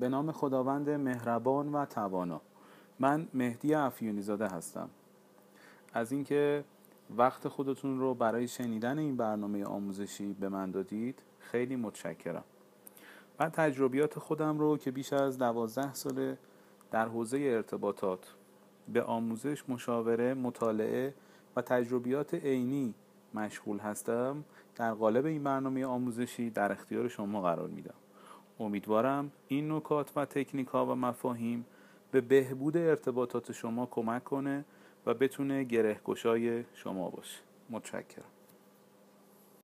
به نام خداوند مهربان و توانا. من مهدی افیونی زاده هستم. از اینکه وقت خودتون رو برای شنیدن این برنامه آموزشی به من دادید خیلی متشکرم. من تجربیات خودم رو که بیش از دوازده ساله در حوزه ارتباطات به آموزش، مشاوره، مطالعه و تجربیات عینی مشغول هستم در قالب این برنامه آموزشی در اختیار شما قرار میدم. امیدوارم این نکات و تکنیک ها و مفاهیم به بهبود ارتباطات شما کمک کنه و بتونه گره شما باشه. متشکرم.